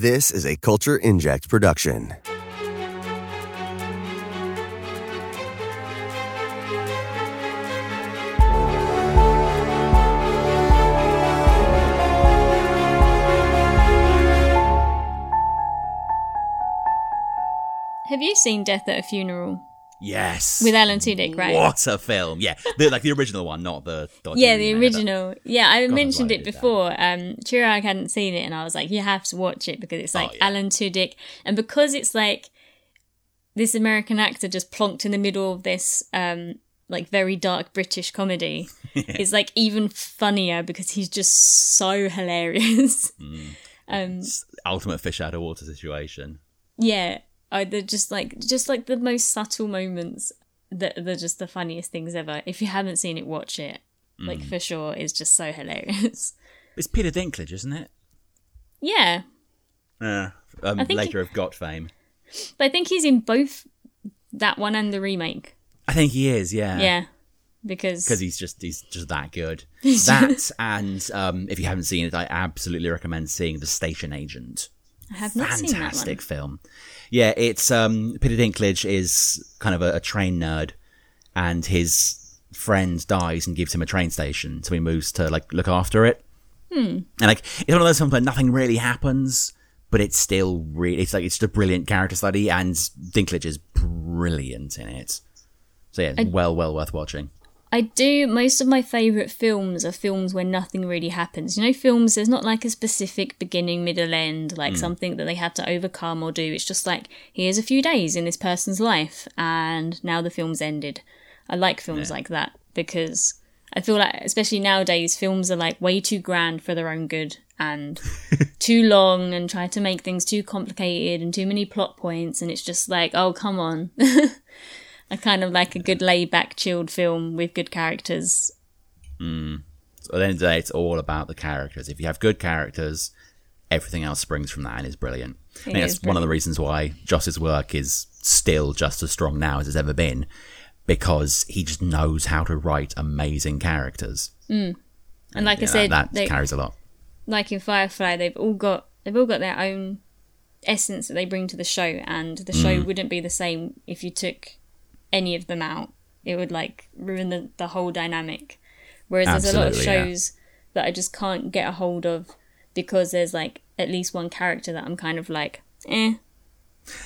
This is a Culture Inject production. Have you seen Death at a Funeral Yes. with Alan Tudyk? Right. What a film! Yeah, the, like the original one, not the. Yeah, the original. Yeah, I mentioned why it did that. before. Um, Chirag hadn't seen it, and I was like, "You have to watch it because it's like Oh, yeah. Alan Tudyk, and because it's like this American actor just plonked in the middle of this um like very dark British comedy. It's like even funnier because he's just so hilarious. Mm. um, ultimate fish out of water situation. yeah, I, they're just like just like the most subtle moments that they're just the funniest things ever. If you haven't seen it, watch it. Like Mm. for sure, it's just so hilarious. It's Peter Dinklage, isn't it? yeah, Yeah. Um, I think later of Got fame. but I think he's in both that one and the remake. I think he is. Yeah. Yeah, because Because he's just he's just that good. that and um, if you haven't seen it, I absolutely recommend seeing The Station Agent. I have not seen that. Fantastic film. Yeah, it's um, Peter Dinklage is kind of a, a train nerd, and his friend dies and gives him a train station, so he moves to like look after it. Hmm. And like it's one of those films where nothing really happens, but it's still really it's like it's just a brilliant character study, and Dinklage is brilliant in it. So yeah, it's well well worth watching. I do. Most of my favourite films are films where nothing really happens. You know, films, there's not like a specific beginning, middle, end, like hmm. something that they have to overcome or do. It's just like, here's a few days in this person's life, and now the film's ended. I like films like that because I feel like, especially nowadays, films are like way too grand for their own good and too long and try to make things too complicated and too many plot points. And it's just like, oh, come on. I kind of like a good laid back, chilled film with good characters. So at the end of the day, it's all about the characters. If you have good characters, everything else springs from that and is brilliant. I think It that's is one of the reasons why Joss's work is still just as strong now as it's ever been, because he just knows how to write amazing characters. And like I said, that, that they, carries a lot. like in Firefly, they've all got they've all got their own essence that they bring to the show, and the Mm. show wouldn't be the same if you took any of them out. It would like ruin the, the whole dynamic. Whereas there's a lot of Absolutely, yeah. shows that I just can't get a hold of because there's like at least one character that I'm kind of like, eh,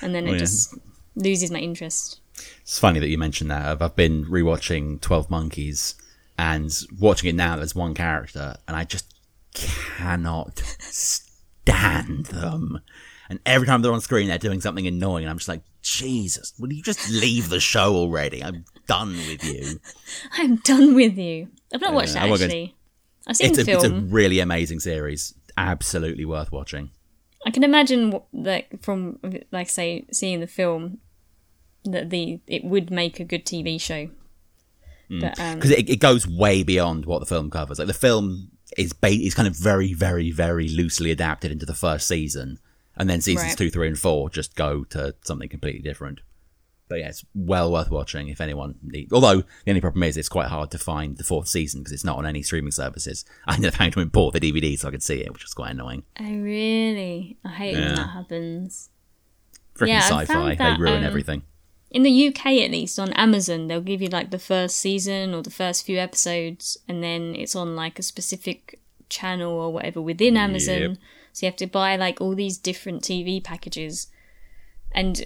and then it Oh, yeah. just loses my interest. It's funny that you mentioned that. I've- I've been rewatching Twelve Monkeys and watching it now. There's one character, and I just cannot stand them. And every time they're on screen, they're doing something annoying, and I'm just like, Jesus, will you just leave the show already? I'm done with you. I'm done with you. I've not watched I it actually. I've seen It's a, the it's a really amazing series. Absolutely worth watching. I can imagine that from like say seeing the film that the it would make a good TV show. But um, because it, it goes way beyond what the film covers. Like the film is ba- is kind of very, very, very loosely adapted into the first season, and then seasons Right. two, three, and four just go to something completely different. But yeah, it's well worth watching if anyone needs. Although the only problem is it's quite hard to find the fourth season because it's not on any streaming services. I ended up having to import the DVD so I could see it, which was quite annoying. I really I hate when that happens. Freaking Yeah, sci-fi, found they ruin um, everything. In the UK, at least on Amazon, they'll give you like the first season or the first few episodes, and then it's on like a specific channel or whatever within Amazon. Yep. So you have to buy like all these different TV packages, and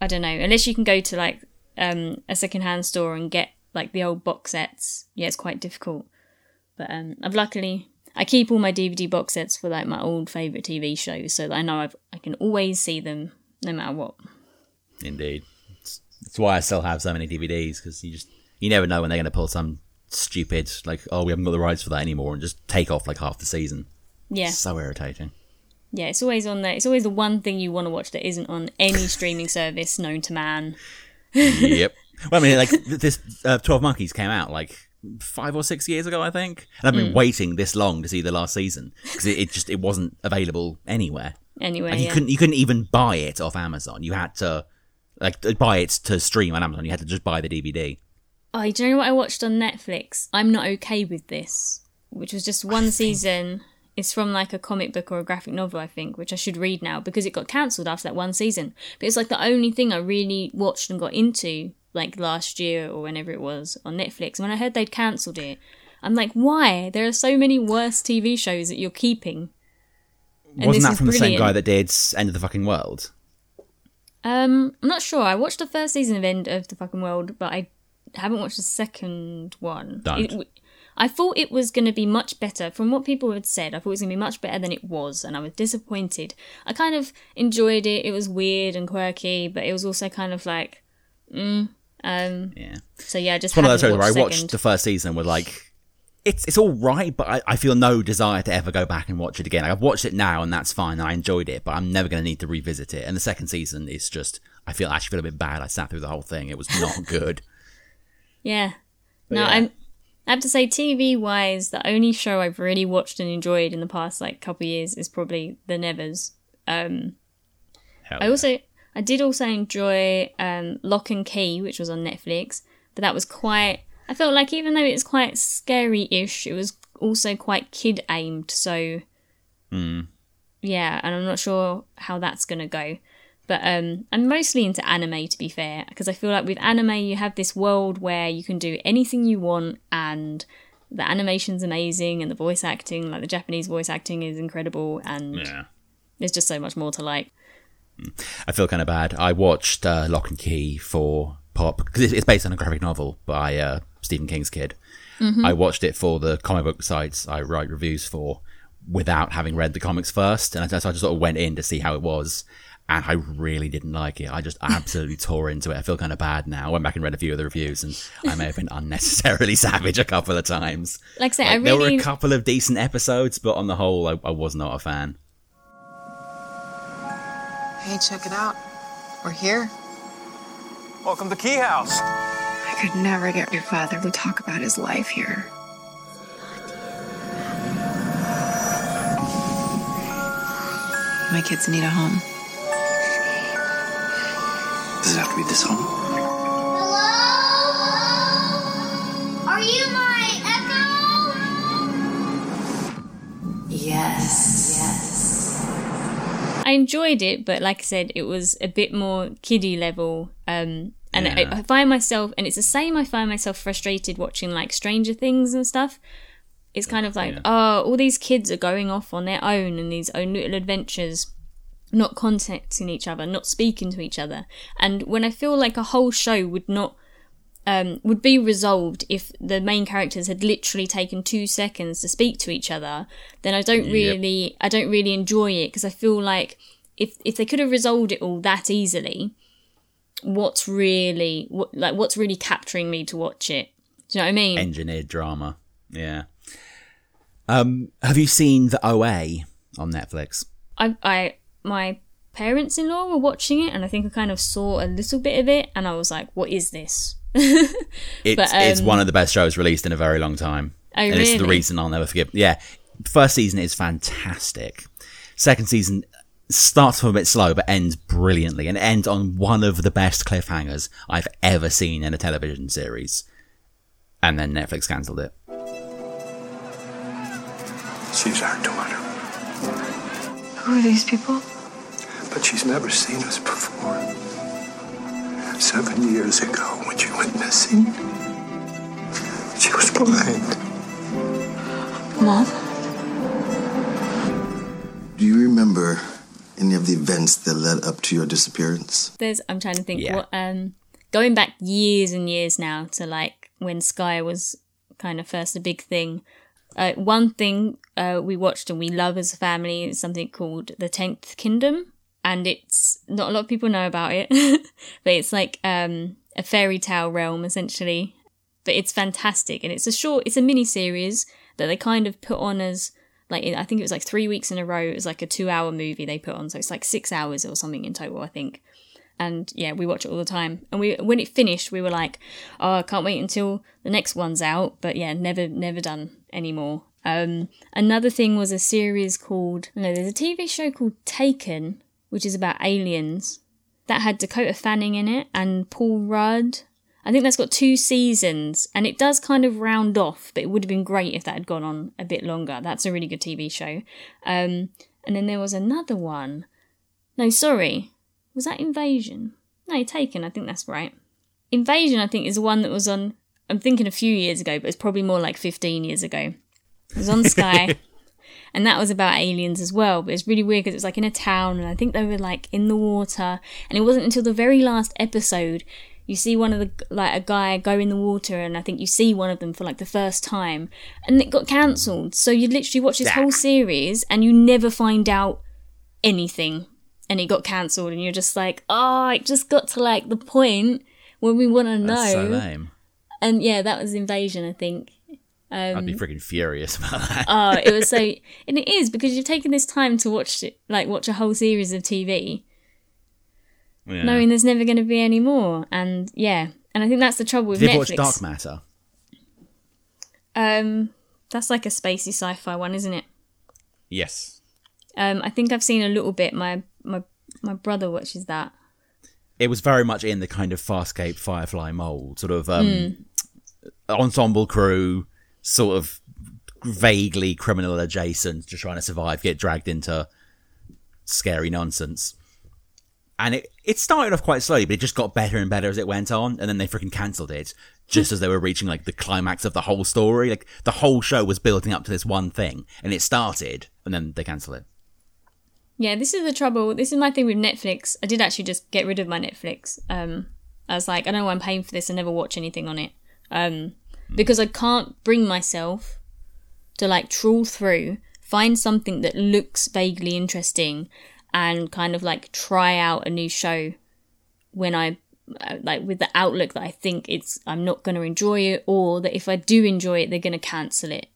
I don't know unless you can go to like um, a secondhand store and get like the old box sets. Yeah, it's quite difficult. But um, I've luckily I keep all my DVD box sets for like my old favorite TV shows, so that I know I've, I can always see them no matter what. Indeed, it's, it's why I still have so many DVDs because you just you never know when they're going to pull some stupid like oh we haven't got the rights for that anymore and just take off like half the season. Yeah. So irritating. Yeah, it's always on there. It's always the one thing you want to watch that isn't on any streaming service known to man. yep. Well, I mean, like this uh, Twelve Monkeys came out like five or six years ago, I think, and I've been waiting this long to see the last season because it, it just it wasn't available anywhere. Anyway, Like you yeah. couldn't you couldn't even buy it off Amazon. You had to like buy it to stream on Amazon. You had to just buy the DVD. Oh, do you know what I watched on Netflix? I'm not okay with this, which was just one season. It's from like a comic book or a graphic novel, I think, which I should read now because it got cancelled after that one season. But it's like the only thing I really watched and got into like last year or whenever it was on Netflix. And when I heard they'd cancelled it, I'm like, why? There are so many worse TV shows that you're keeping. And Wasn't that from the same guy that did End of the Fucking World? Um, I'm not sure. I watched the first season of End of the Fucking World, but I haven't watched the second one. Don't. It- I thought it was going to be much better. From what people had said, I thought it was going to be much better than it was, and I was disappointed. I kind of enjoyed it. It was weird and quirky, but it was also kind of like, mm, um. Yeah. So yeah, just It's one of those shows where I watched second. the first season and was like, it's it's all right, but I, I feel no desire to ever go back and watch it again. Like, I've watched it now and that's fine. And I enjoyed it, but I'm never going to need to revisit it. And the second season is just, I feel I actually feel a bit bad. I sat through the whole thing. It was not good. Yeah. But No, yeah. I'm. I have to say, TV wise, the only show I've really watched and enjoyed in the past like couple years is probably The Nevers. Um, Hell I yeah. also, I did also enjoy um, Lock and Key, which was on Netflix, but that was quite. I felt like even though it's quite scary-ish, it was also quite kid aimed. So, yeah, and I'm not sure how that's gonna go. But um, I'm mostly into anime, to be fair, because I feel like with anime you have this world where you can do anything you want, and the animation's amazing, and the voice acting, like the Japanese voice acting, is incredible, and yeah. there's just so much more to like. I feel kind of bad. I watched uh, Lock and Key for pop because it's based on a graphic novel by uh, Stephen King's kid. I watched it for the comic book sites I write reviews for without having read the comics first, and I, so I just sort of went in to see how it was. And I really didn't like it. I just absolutely tore into it. I feel kind of bad now. I went back and read a few of the reviews, and I may have been unnecessarily savage a couple of times. Like I say, I Like, There were a couple of decent episodes, but on the whole, I, I was not a fan. Hey, check it out. We're here. Welcome to Key House. I could never get your father to talk about his life here. My kids need a home. Does it have to be this home? Hello? Are you my echo? Yes. Yes. I enjoyed it, but like I said, it was a bit more kiddie level. Um, and Yeah. I, I find myself, and it's the same. I find myself frustrated watching like Stranger Things and stuff. It's kind of like, Yeah. oh, all these kids are going off on their own and these own little adventures, not contacting each other, not speaking to each other. And when I feel like a whole show would not um, would be resolved if the main characters had literally taken two seconds to speak to each other, then I don't really, I don't really enjoy it because I feel like if if they could have resolved it all that easily, what's really what like what's really capturing me to watch it? Do you know what I mean? engineered drama. Yeah. Um, have you seen the OA on Netflix? I, I, my parents-in-law were watching it, and I think I kind of saw a little bit of it, and I was like, "What is this?" It's But, it's um, one of the best shows released in a very long time. Oh, and it's the reason I'll never forget. Yeah, first season is fantastic. Second season starts off a bit slow but ends brilliantly and ends on one of the best cliffhangers I've ever seen in a television series. And then Netflix cancelled it. She's our daughter, Who are these people? But she's never seen us before. Seven years ago, when she went missing, she was blind. Mom? Do you remember any of the events that led up to your disappearance? There's, I'm trying to think Yeah. what, um, going back years and years now to like when Sky was kind of first a big thing. Uh, one thing uh, we watched and we love as a family is something called The Tenth Kingdom, and it's not a lot of people know about it, but it's like um, a fairy tale realm essentially. But it's fantastic, and it's a short, it's a mini series that they kind of put on as like I think it was like three weeks in a row. It was like a two-hour movie they put on, so it's like six hours or something in total, I think and yeah, we watch it all the time. And we when it finished, we were like, "Oh, I can't wait until the next one's out." But yeah, never never done anymore. Um, another thing was a series called no, there's a TV show called Taken, which is about aliens that had Dakota Fanning in it and Paul Rudd. I think that's got two seasons, and it does kind of round off. But it would have been great if that had gone on a bit longer. That's a really good TV show. Um, and then there was another one. No, sorry, was that Invasion? No, Taken. I think that's right. Invasion, I think, is the one that was on. I'm thinking a few years ago, but it's probably more like 15 years ago. It was on Sky. and that was about aliens as well. But it's really weird because it was like in a town, and I think they were like in the water. And it wasn't until the very last episode you see one of the like a guy go in the water, and I think you see one of them for like the first time, and it got cancelled. So you literally watch this whole series, and you never find out anything, and it got cancelled, and you're just like, oh, it just got to like the point where we want to know. That's so lame. And yeah, that was Invasion, I think. Um, I'd be freaking furious about that. oh, it was so, and it is because you've taken this time to watch it, like watch a whole series of TV, Yeah. knowing there's never going to be any more. And yeah, and I think that's the trouble with Did Netflix. watch Dark Matter? Um, that's like a spacey sci-fi one, isn't it? Yes. Um, I think I've seen a little bit. My my my brother watches that. It was very much in the kind of Farscape Firefly mold, sort of um, ensemble crew, sort of vaguely criminal adjacent, just trying to survive, get dragged into scary nonsense. And it, it started off quite slowly, but it just got better and better as it went on, and then they freaking cancelled it just as they were reaching like the climax of the whole story. Like the whole show was building up to this one thing, and it started, and then they cancelled it. Yeah, this is the trouble. This is my thing with Netflix. I did actually just get rid of my Netflix. Um, I was like, I don't know why I'm paying for this and never watch anything on it. Um, because I can't bring myself to like trawl through, find something that looks vaguely interesting, and kind of like try out a new show when I uh, like with the outlook that I think it's I'm not going to enjoy it, or that if I do enjoy it, they're going to cancel it.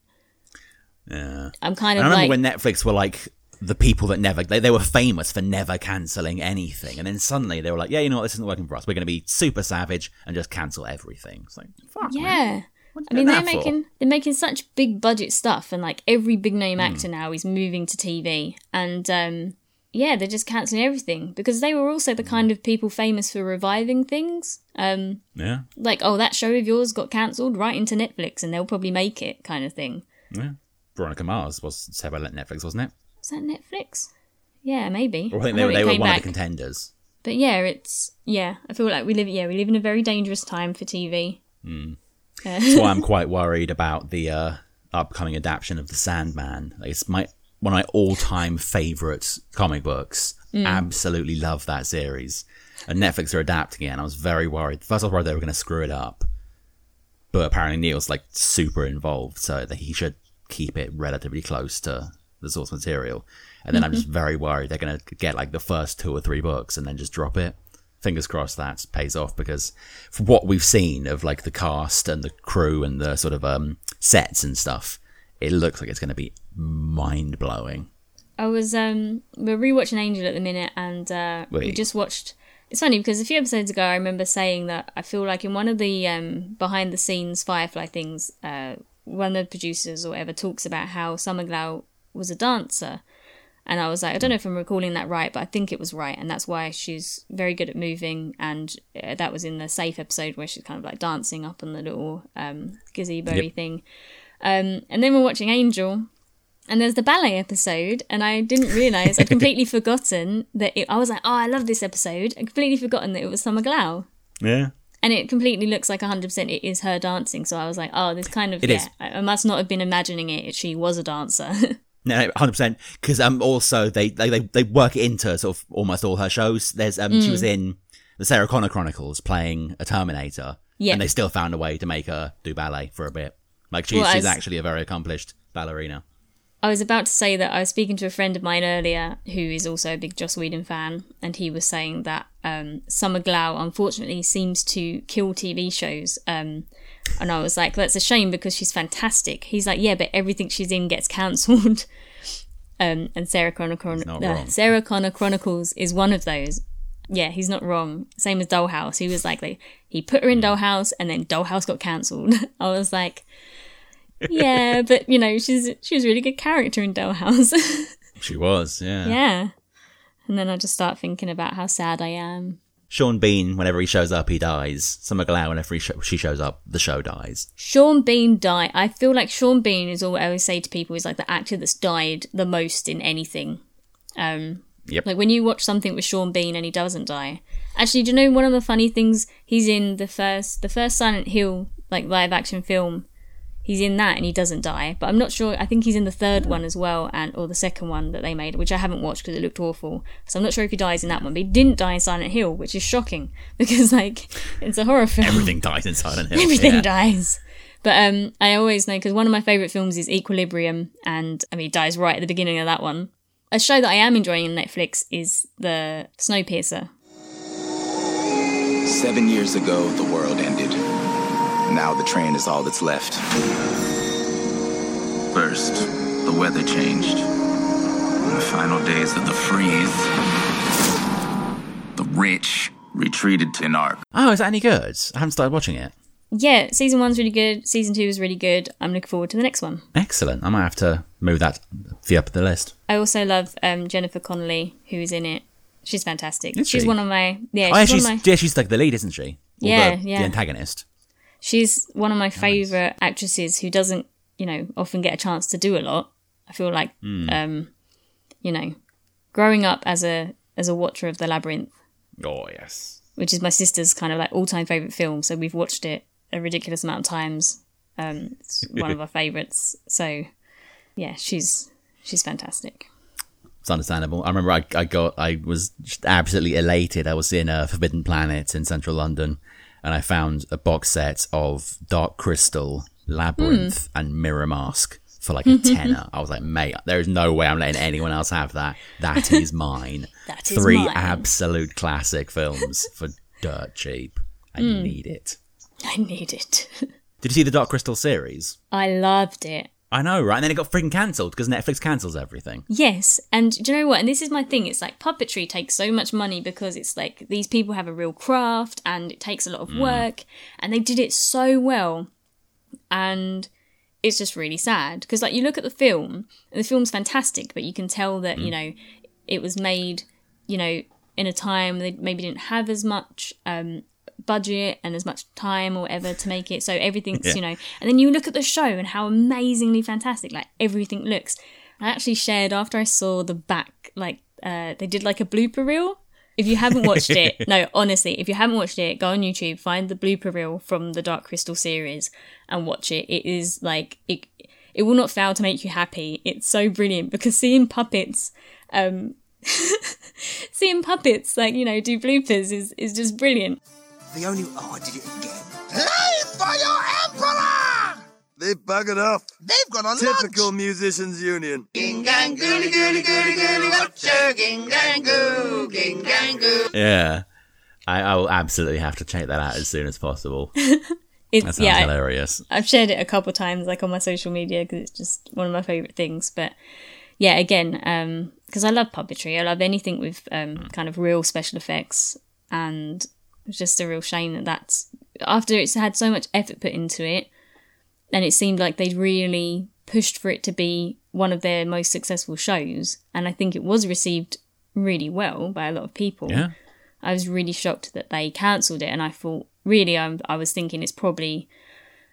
Yeah. I'm kind And of I like when Netflix were like the people that never they, they were famous for never cancelling anything, and then suddenly they were like, yeah, you know what, this isn't working for us. We're going to be super savage and just cancel everything. It's like, fuck. Yeah. Are I mean, they're that for? making they're making such big budget stuff, and like every big name Hmm. actor now is moving to TV, and um, yeah, they're just canceling everything because they were also the Hmm. kind of people famous for reviving things. Um, Yeah, like, oh, that show of yours got cancelled, right into Netflix, and they'll probably make it, kind of thing. yeah. Veronica Mars was said by Netflix, wasn't it? Was that Netflix? Yeah, maybe. Or I think I they, they were one back. of the contenders. But yeah, it's yeah. I feel like we live yeah we live in a very dangerous time for TV. That's why I'm quite worried about the uh, upcoming adaptation of The Sandman. Like, it's my one of my all-time favorite comic books. Absolutely love that series. And Netflix are adapting it, and I was very worried. First, I was worried they were going to screw it up, but apparently Neil's like super involved, so that he should keep it relatively close to the source material. And then I'm just very worried they're going to get like the first two or three books and then just drop it. Fingers crossed that pays off because for what we've seen of like the cast and the crew and the sort of um, sets and stuff, it looks like it's going to be mind blowing. I was um we're rewatching Angel at the minute and uh we just watched it's funny because a few episodes ago I remember saying that I feel like in one of the um behind the scenes Firefly things, uh one of the producers or whatever talks about how Summer Glau was a dancer. And I was like, I don't know if I'm recalling that right, but I think it was right, and that's why she's very good at moving. And uh, that was in the safe episode where she's kind of like dancing up on the little um, gazebo Yep. thing. Um, and then we're watching Angel, and there's the ballet episode, and I didn't realize I'd completely forgotten that it, I was like, oh, I love this episode. I completely forgotten that it was Summer Glau. Yeah. And it completely looks like 100% it is her dancing. So I was like, oh, this kind of, It yeah, is. I, I must not have been imagining it. She was a dancer. No, hundred percent. Because um, also they, they they they work it into sort of almost all her shows. There's um, she was in the Sarah Connor Chronicles playing a Terminator. Yeah. and they still found a way to make her do ballet for a bit. Like she's Well, she's as- actually a very accomplished ballerina. I was about to say that I was speaking to a friend of mine earlier who is also a big Joss Whedon fan, and he was saying that um, Summer Glau unfortunately seems to kill TV shows. Um, and I was like, that's a shame because she's fantastic. He's like, yeah, but everything she's in gets cancelled. um, and Sarah Connor, Chron- uh. Sarah Connor Chronicles is one of those. Yeah, he's not wrong. Same as Dollhouse. He was like, like he put her in Dollhouse, and then Dollhouse got cancelled. I was like, yeah, but you know, she's she was a really good character in Dollhouse. She was, yeah. yeah. And then I just start thinking about how sad I am. Sean Bean, whenever he shows up, he dies. Summer Glau, whenever he sh- she shows up, the show dies. Sean Bean die. I feel like Sean Bean is all I always say to people is like the actor that's died the most in anything. Um, Yep. Like when you watch something with Sean Bean and he doesn't die. Actually, do you know one of the funny things? He's in the first the first Silent Hill like live action film. He's in that and he doesn't die. But I'm not sure. I think he's in the third one as well, and or the second one that they made, which I haven't watched because it looked awful. So I'm not sure if he dies in that one. But he didn't die in Silent Hill, which is shocking because like it's a horror film. Everything dies in Silent Hill. Everything yeah. dies. But um, I always know because one of my favourite films is Equilibrium, and I mean, he dies right at the beginning of that one. A show that I am enjoying on Netflix is the Snowpiercer. Seven years ago, the world ended. Now the train is all that's left. First, the weather changed. In the final days of the freeze, the rich retreated to an ark. Oh, is that any good? I haven't started watching it. Yeah, season one's really good. Season two is really good. I'm looking forward to the next one. Excellent. I might have to move that for up the list. I also love um, Jennifer Connelly, who is in it. She's fantastic. Is she's she? one of my yeah. oh, She's one she's, my yeah, she's like the lead, isn't she? Or Yeah, the, yeah. The antagonist. She's one of my favorite actresses who doesn't you know often get a chance to do a lot. I feel like Hmm. um, you know, growing up as a as a watcher of the Labyrinth, Oh, yes. which is my sister's kind of like all time favorite film. So we've watched it a ridiculous amount of times. Um, it's one of our favorites. So yeah, she's she's fantastic. It's understandable. I remember I, I got, I was just absolutely elated. I was in a Forbidden Planet in central London and I found a box set of Dark Crystal, Labyrinth, Hmm. and Mirror Mask for like a tenner. I was like, mate, there is no way I'm letting anyone else have that. That is mine. That is Three mine. absolute classic films for dirt cheap. I Hmm. need it. I need it. Did you see the Dark Crystal series? I loved it. I know, right? And then it got freaking cancelled because Netflix cancels everything. Yes, and do you know what? And this is my thing. It's like puppetry takes so much money because it's like these people have a real craft and it takes a lot of work, and they did it so well. And it's just really sad because, like, you look at the film, and the film's fantastic, but you can tell that you know it was made, you know, in a time they maybe didn't have as much um, budget and as much time or whatever to make it. So everything's, Yeah. you know, and then you look at the show and how amazingly fantastic like everything looks. I actually shared after I saw the back, like uh, they did like a blooper reel. If you haven't watched it, no, honestly, if you haven't watched it, go on YouTube, find the blooper reel from the Dark Crystal series, and watch it. It is like it. It will not fail to make you happy. It's so brilliant because seeing puppets, um, seeing puppets like you know do bloopers is is just brilliant. The only. Oh, I did it again. Play for your emperor! They buggered off. They've got a Typical musicians union. Yeah. I, I will absolutely have to check that out as soon as possible. It's That sounds yeah, hilarious. I've shared it a couple times, like on my social media, because it's just one of my favorite things. But yeah, again, because I love puppetry, I love anything with um, kind of real special effects, and it's just a real shame that that's after it's had so much effort put into it, and it seemed like they'd really pushed for it to be one of their most successful shows, and I think it was received really well by a lot of people. Yeah. I was really shocked that they cancelled it, and I thought, really, I'm, I was thinking it's probably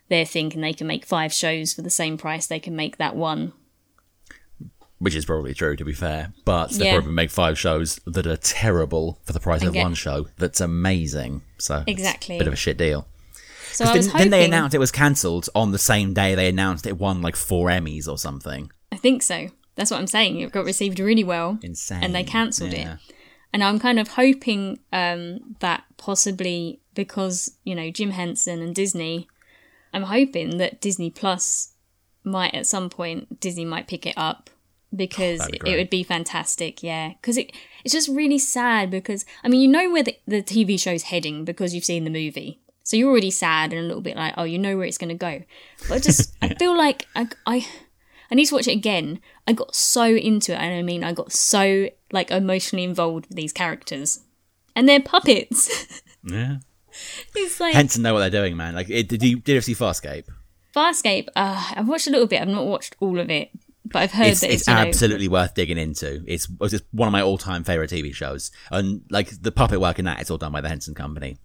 they're thinking they can make five shows for the same price they can make that one. Which is probably true, to be fair. But they Yeah. probably make five shows that are terrible for the price of one show that's amazing. So Exactly. a bit of a shit deal. So I hoping. didn't they announced it was cancelled on the same day they announced it won like four Emmys or something? I think so. That's what I'm saying. It got received really well, Insane. and they cancelled Yeah. it. And I'm kind of hoping um, that possibly because you know Jim Henson and Disney, I'm hoping that Disney Plus might at some point Disney might pick it up because that'd be it, would be fantastic. Yeah, because it it's just really sad because I mean you know where the, the TV show's heading because you've seen the movie. So you're already sad and a little bit like, oh, you know where it's going to go. But I just, I feel like I, I, I need to watch it again. I got so into it, and I mean, I got so like emotionally involved with these characters, and they're puppets. Yeah. it's like Henson know what they're doing, man. Like, it, did you did you see Farscape? Farscape. Uh, I've watched a little bit. I've not watched all of it, but I've heard it's, that it's it's, you know, absolutely worth digging into. It's, it's one of my all-time favorite TV shows, and like the puppet work in that, it's all done by the Henson Company,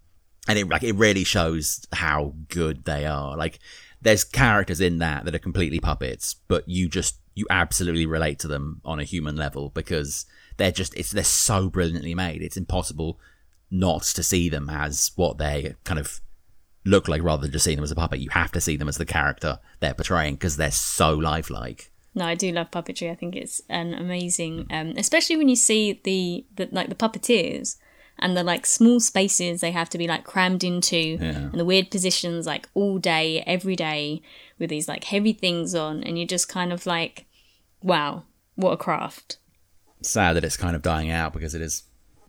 and it like it really shows how good they are. Like there's characters in that that are completely puppets, but you just you absolutely relate to them on a human level because they're just it's they're so brilliantly made. It's impossible not to see them as what they kind of look like rather than just seeing them as a puppet. You have to see them as the character they're portraying because they're so lifelike. No, I do love puppetry. I think it's an amazing, um, especially when you see the, the like the puppeteers and the like small spaces they have to be like crammed into and the weird positions like all day, every day with these like heavy things on, and you're just kind of like, wow, what a craft. Sad that it's kind of dying out because it is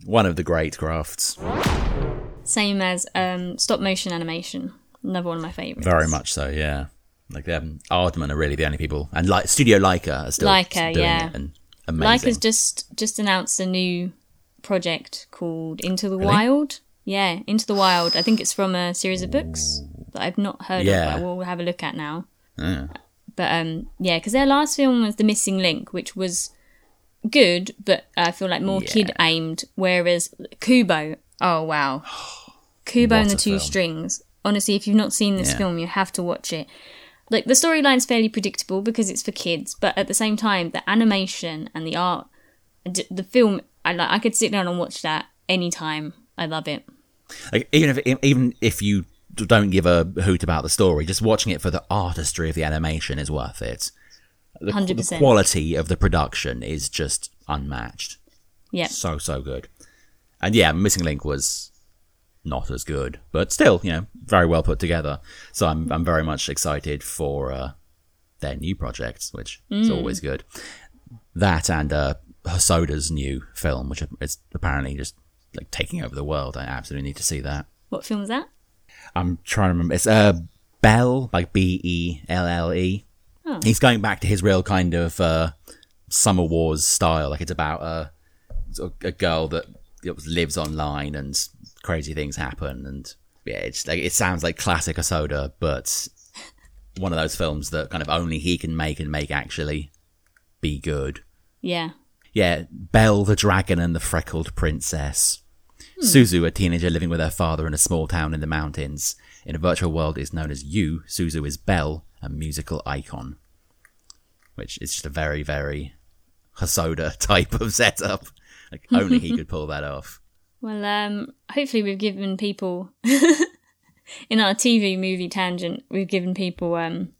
one of the great crafts. Same as um, stop motion animation, another one of my favorites. Very much so, yeah. Like um, Aardman are really the only people, and like Studio Laika are still Laika, doing yeah. it, and amazing. Laika's just just announced a new project called Into the Really? Wild. Yeah, Into the Wild. I think it's from a series of books that I've not heard Yeah. of, but we'll have a look at now. Yeah. But um, yeah, because their last film was The Missing Link, which was good, but I feel like more kid aimed. Whereas Kubo, oh wow, Kubo What and the Two film. Strings. Honestly, if you've not seen this Yeah. film, you have to watch it. Like the storyline's fairly predictable because it's for kids, but at the same time, the animation and the art, d- the film, I like. I could sit down and watch that anytime. I love it. Like even if even if you don't give a hoot about the story, just watching it for the artistry of the animation is worth it. The, the 100%. the quality of the production is just unmatched. Yeah. So so good. And yeah, Missing Link was not as good, but still, you know, very well put together. So I'm I'm very much excited for uh, their new projects, which is Mm. always good. That and uh, Hosoda's new film, which is apparently just like taking over the world. I absolutely need to see that. What film is that? I'm trying to remember. It's uh, Belle, like B E L L E. Oh. He's going back to his real kind of uh, Summer Wars style. Like it's about a a girl that lives online and crazy things happen. And yeah, it's like it sounds like classic Hosoda, but one of those films that kind of only he can make and make actually be good. Yeah. Yeah, Belle the Dragon and the Freckled Princess. Hmm. Suzu, a teenager living with her father in a small town in the mountains. In a virtual world is known as you. Suzu is Belle, a musical icon. Which is just a very, very Hosoda type of setup. Like only he could pull that off. Well, um, hopefully we've given people in our TV movie tangent, we've given people um,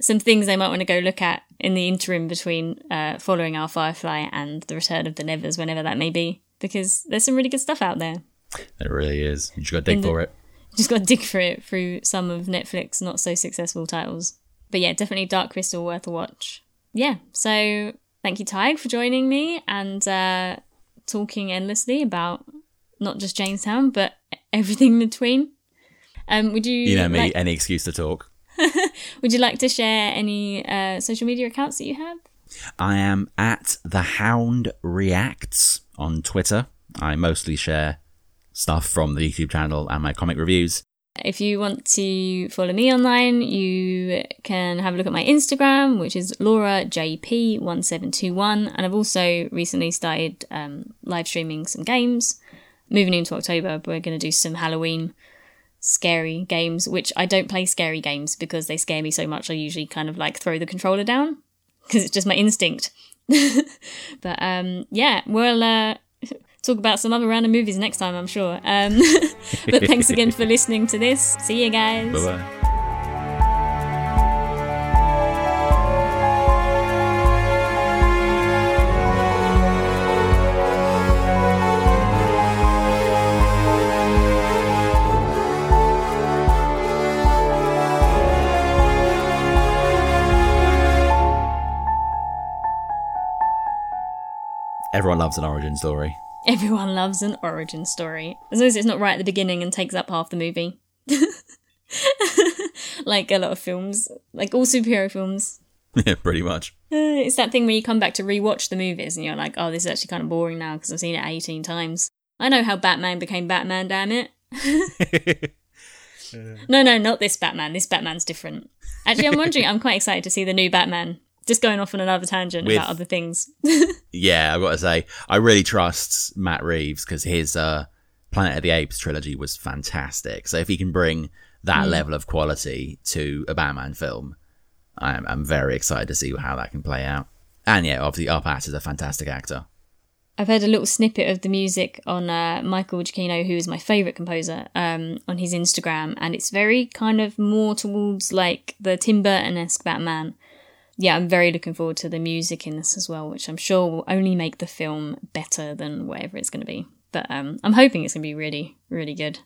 some things they might want to go look at in the interim between uh, following our Firefly and the Return of the Nevers, whenever that may be, because there's some really good stuff out there. It really is. You just gotta dig the- for it. Just got to dig for it through some of Netflix not so successful titles. But yeah, definitely Dark Crystal worth a watch. Yeah, so thank you, Tig, for joining me and uh, talking endlessly about not just Jamestown, but everything in between. Um, would you, You know me, like, any excuse to talk. would you like to share any uh, social media accounts that you have? I am at the Hound Reacts on Twitter. I mostly share stuff from the YouTube channel and my comic reviews. If you want to follow me online, you can have a look at my Instagram, which is LauraJP1721. And I've also recently started um, live streaming some games. Moving into October, we're going to do some Halloween scary games, which I don't play scary games because they scare me so much. I usually kind of like throw the controller down because it's just my instinct. but um, yeah, we'll uh, talk about some other random movies next time, I'm sure. Um, but thanks again for listening to this. See you guys. Bye bye. Everyone loves an origin story. Everyone loves an origin story. As long as it's not right at the beginning and takes up half the movie. like a lot of films, like all superhero films. Yeah, pretty much. Uh, it's that thing where you come back to rewatch the movies and you're like, oh, this is actually kind of boring now because I've seen it 18 times. I know how Batman became Batman, damn it. no, no, not this Batman. This Batman's different. Actually, I'm wondering, I'm quite excited to see the new Batman just going off on another tangent With- about other things. Yeah, I've got to say, I really trust Matt Reeves because his uh, Planet of the Apes trilogy was fantastic. So if he can bring that level of quality to a Batman film, I'm, I'm very excited to see how that can play out. And yeah, obviously, R-Patz is a fantastic actor. I've heard a little snippet of the music on uh, Michael Giacchino, who is my favourite composer, um, on his Instagram, and it's very kind of more towards like the Tim Burton esque Batman. Yeah, I'm very looking forward to the music in this as well, which I'm sure will only make the film better than whatever it's going to be. But um, I'm hoping it's going to be really, really good.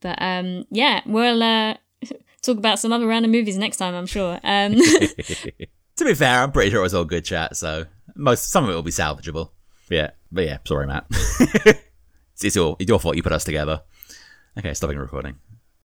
But um, yeah, we'll uh, talk about some other random movies next time, I'm sure. Um, To be fair, I'm pretty sure it was all good chat, so most some of it will be salvageable. Yeah, but yeah, sorry, Matt. it's, it's your, it's your fault you put us together. Okay, stopping recording.